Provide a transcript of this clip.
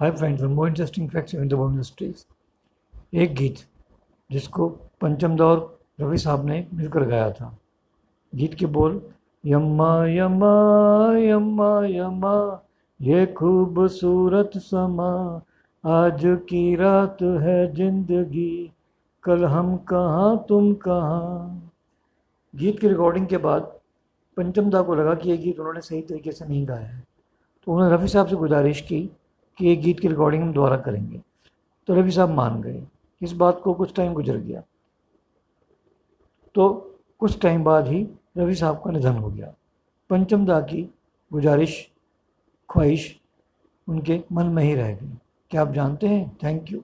Hi friends, one more interesting facts in the world industries. एक गीत जिसको पंचम दौर रवि साहब ने मिलकर गाया था। गीत के बोल यम्मा यम्मा यम्मा यम्मा ये खूबसूरत समा आज की रात है ज़िंदगी कल हम कहाँ तुम कहाँ। गीत की रिकॉर्डिंग के बाद पंचम दा को लगा कि ये गीत उन्होंने सही तरीके से नहीं गाया है। तो उन्होंने रफ़ी साहब से गुजारिश की कि ये गीत की रिकॉर्डिंग हम दोबारा करेंगे। तो रवि साहब मान गए इस बात को कुछ टाइम गुजर गया। तो कुछ टाइम बाद ही रवि साहब का निधन हो गया। पंचम दा की गुजारिश, ख्वाहिश उनके मन में ही रह गई। क्या आप जानते हैं? Thank you